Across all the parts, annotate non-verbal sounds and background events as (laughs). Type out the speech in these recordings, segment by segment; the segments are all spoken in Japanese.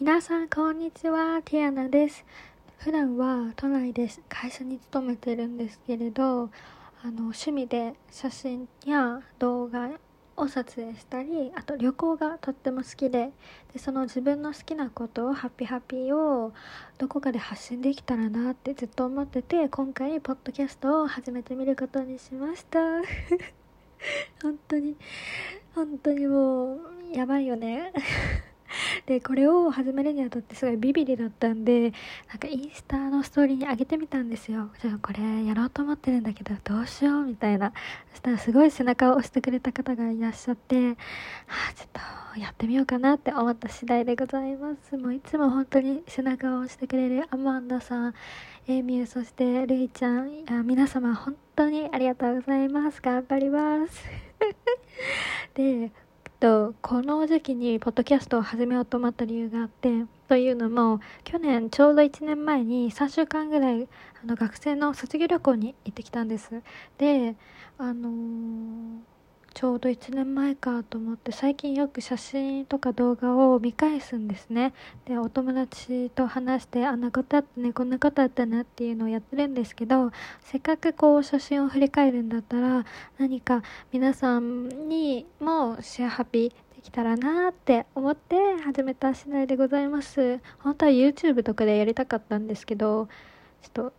皆さんこんにちは。ティアナです。普段は都内で会社に勤めてるんですけれどあの趣味で写真や動画を撮影したりあと旅行がとっても好きででその自分の好きなことをハッピーハッピーをどこかで発信できたらなってずっと思ってて今回ポッドキャストを始めてみることにしました。(laughs) 本当に本当にもうやばいよね。(laughs) でこれを始めるにあたってすごいビビリだったんでなんかインスタのストーリーに上げてみたんですよ。じゃあこれやろうと思ってるんだけどどうしようみたいな。そしたらすごい背中を押してくれた方がいらっしゃってはあちょっとやってみようかなって思った次第でございます。もういつも本当に背中を押してくれるアマンダさんエミューそしてルイちゃんあ皆様本当にありがとうございます。頑張ります。(laughs) でとこの時期にポッドキャストを始めようと思った理由があってというのも去年ちょうど1年前に3週間ぐらいあの学生の卒業旅行に行ってきたんです。であのーちょうど1年前かと思って最近よく写真とか動画を見返すんですね。でお友達と話してあんなことあったねこんなことあったなっていうのをやってるんですけどせっかくこう写真を振り返るんだったら何か皆さんにもシェアハピできたらなって思って始めた次第でございます。本当は YouTube とかでやりたかったんですけどちょっと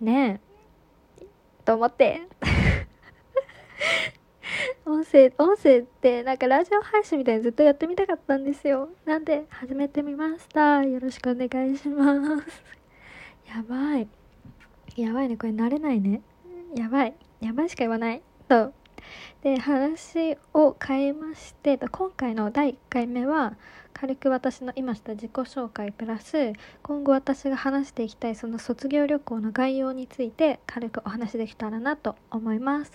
ねえと思って。音声、音声ってなんかラジオ配信みたいにずっとやってみたかったんですよ。なんで始めてみました。よろしくお願いします。(laughs) やばい。やばいね。これ慣れないね。やばい。やばいしか言わない。と。で、話を変えまして、今回の第1回目は、軽く私の今した自己紹介プラス今後私が話していきたいその卒業旅行の概要について軽くお話できたらなと思います。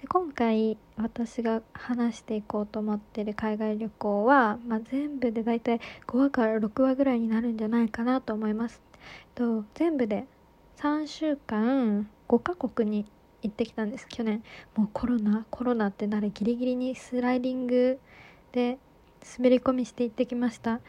で今回私が話していこうと思ってる海外旅行は、まあ、全部でだいたい5話から6話ぐらいになるんじゃないかなと思います。と全部で3週間5カ国に行ってきたんです。去年。もうコロナコロナってなるギリギリにスライディングで滑り込みして行ってきました。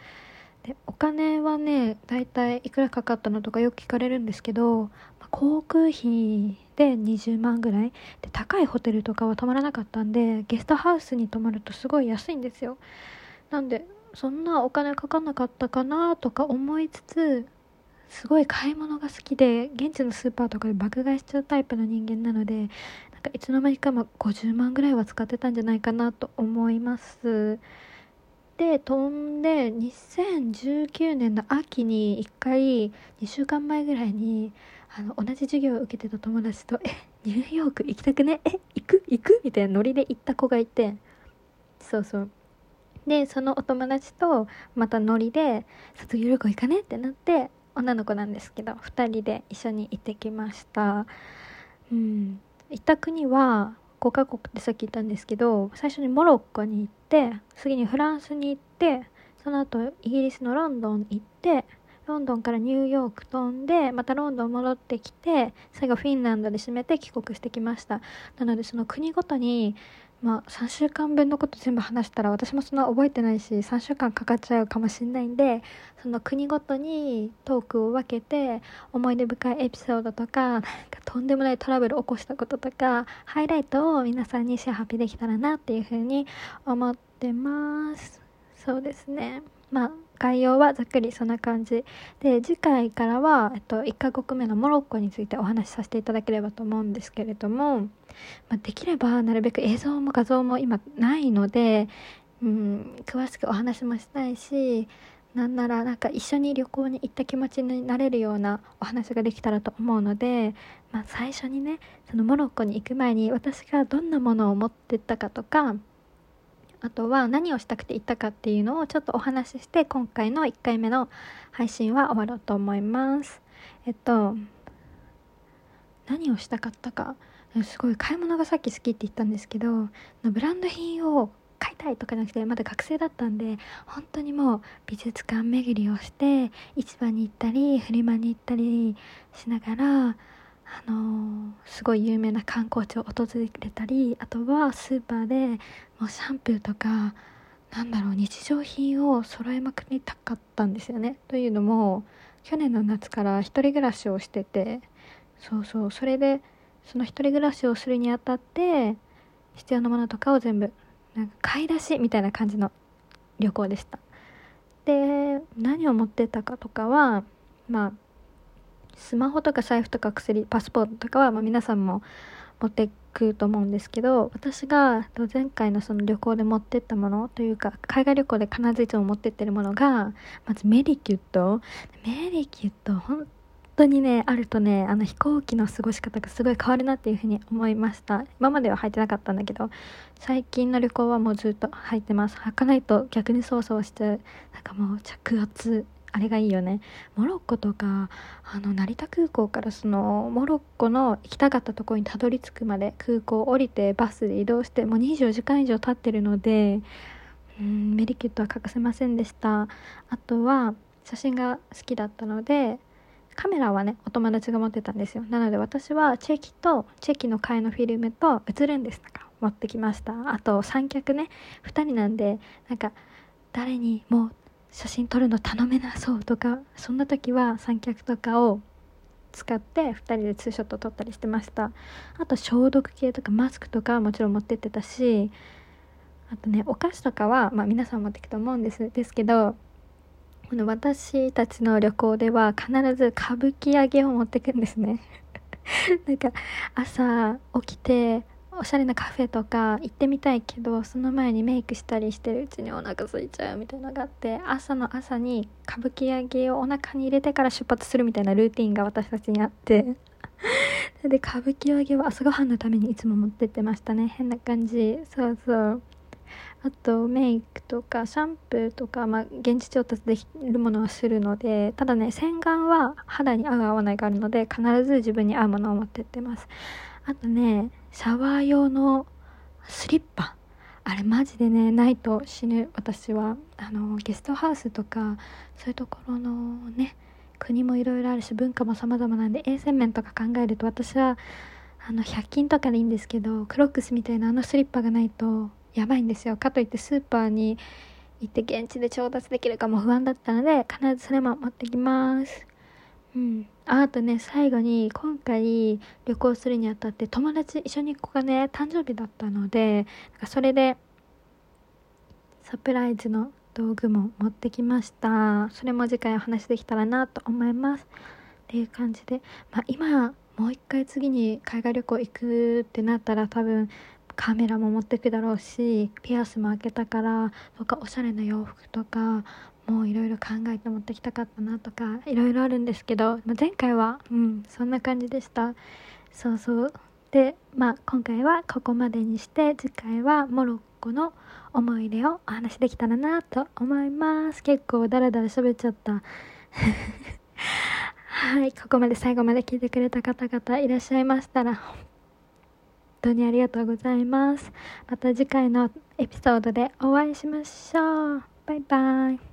でお金はねだいたいいくらかかったのとかよく聞かれるんですけど航空費で20万ぐらい。で高いホテルとかは泊まらなかったんでゲストハウスに泊まるとすごい安いんですよ。なんでそんなお金かかんなかったかなとか思いつつすごい買い物が好きで現地のスーパーとかで爆買いしちゃうタイプの人間なのでなんかいつの間にか50万ぐらいは使ってたんじゃないかなと思いますで飛んで2019年の秋に1回2週間前ぐらいにあの同じ授業を受けてた友達と「えニューヨーク行きたくね？え行く？行く?」みたいなノリで行った子がいてそうそうでそのお友達とまたノリで「卒業旅行行かね?」ってなって女の子なんですけど2人で一緒に行ってきました。うん。行った国は5カ国ってさっき言ったんですけど最初にモロッコに行って次にフランスに行ってその後イギリスのロンドン行ってロンドンからニューヨーク飛んでまたロンドン戻ってきて最後フィンランドで締めて帰国してきました。なのでその国ごとにまあ、3週間分のこと全部話したら私もそんな覚えてないし3週間かかっちゃうかもしれないんでその国ごとにトークを分けて思い出深いエピソードとかなんかとんでもないトラブルを起こしたこととかハイライトを皆さんにシェアハピできたらなっていうふうに思ってます。そうですね。まあ概要はざっくりそんな感じ。で次回からは、えっと、1カ国目のモロッコについてお話しさせていただければと思うんですけれども、まあ、できればなるべく映像も画像も今ないので、うん、詳しくお話もしたいしなんならなんか一緒に旅行に行った気持ちになれるようなお話ができたらと思うので、まあ、最初にねそのモロッコに行く前に私がどんなものを持ってったかとかあとは何をしたくて行ったかっていうのをちょっとお話しして今回の1回目の配信は終わろうと思います。えっと何をしたかったか。すごい買い物がさっき好きって言ったんですけどブランド品を買いたいとかじゃなくてまだ学生だったんで本当にもう美術館巡りをして市場に行ったりフリマに行ったりしながらあの、すごい有名な観光地を訪れたりあとはスーパーでもうシャンプーとかなんだろう日常品を揃えまくりたかったんですよね。というのも去年の夏から一人暮らしをしててそうそうそれでその一人暮らしをするにあたって必要なものとかを全部なんか買い出しみたいな感じの旅行でした。で何を持ってたかとかはまあスマホとか財布とか薬パスポートとかは、まあ、皆さんも持っていくと思うんですけど私が前回のその旅行で持ってったものというか海外旅行で必ずいつも持ってってるものがまずメディキュット。メディキュット本当にねあるとねあの飛行機の過ごし方がすごい変わるなっていうふうに思いました。今までは履いてなかったんだけど最近の旅行はもうずっと履いてます。履かないと逆にそわそわしてなんかもう着圧あれがいいよね。モロッコとかあの成田空港からそのモロッコの行きたかったところにたどり着くまで空港降りてバスで移動してもう24時間以上経ってるのでうんメリキットは欠かせませんでした。あとは写真が好きだったのでカメラはねお友達が持ってたんですよ。なので私はチェキとチェキの替えのフィルムと映るんですだか。ら持ってきました。あと三脚ね2人なんでなんか誰にも写真撮るの頼めなそうとかそんな時は三脚とかを使って2人でツーショット撮ったりしてました。あと消毒系とかマスクとかはもちろん持ってってたしあとねお菓子とかは、まあ、皆さん持っていくと思うんですですけどこの私たちの旅行では必ず歌舞伎揚げを持ってくんですね。(laughs) なんか朝起きておしゃれなカフェとか行ってみたいけどその前にメイクしたりしてるうちにお腹空いちゃうみたいなのがあって朝の朝に歌舞伎揚げをお腹に入れてから出発するみたいなルーティンが私たちにあって (laughs) で歌舞伎揚げは朝ごはんのためにいつも持ってってましたね。変な感じ。そうそう。あとメイクとかシャンプーとか、まあ、現地調達できるものはするのでただね洗顔は肌に合う合わないがあるので必ず自分に合うものを持ってってます。あとねシャワー用のスリッパ。あれマジでねないと死ぬ。私はあのゲストハウスとかそういうところのね国もいろいろあるし文化も様々なんで衛生面とか考えると私はあの100均とかでいいんですけどクロックスみたいなあのスリッパがないとやばいんですよ。かといってスーパーに行って現地で調達できるかも不安だったので必ずそれも持ってきます。うん。あとね最後に今回旅行するにあたって友達一緒に行く子がね。誕生日だったのでなんかそれでサプライズの道具も持ってきました。それも次回お話できたらなと思います。っていう感じで、まあ、今もう一回次に海外旅行行くってなったら多分カメラも持ってくだろうしピアスも開けたからとかおしゃれな洋服とかもういろいろ考えて持ってきたかったなとかいろいろあるんですけど、まあ、前回はうんそんな感じでした。そうそう。でまあ今回はここまでにして次回はモロッコの思い出をお話しできたらなと思います。結構ダラダラ喋っちゃった。(laughs) はいここまで最後まで聞いてくれた方々いらっしゃいましたら本当にありがとうございます。また次回のエピソードでお会いしましょう。バイバイ。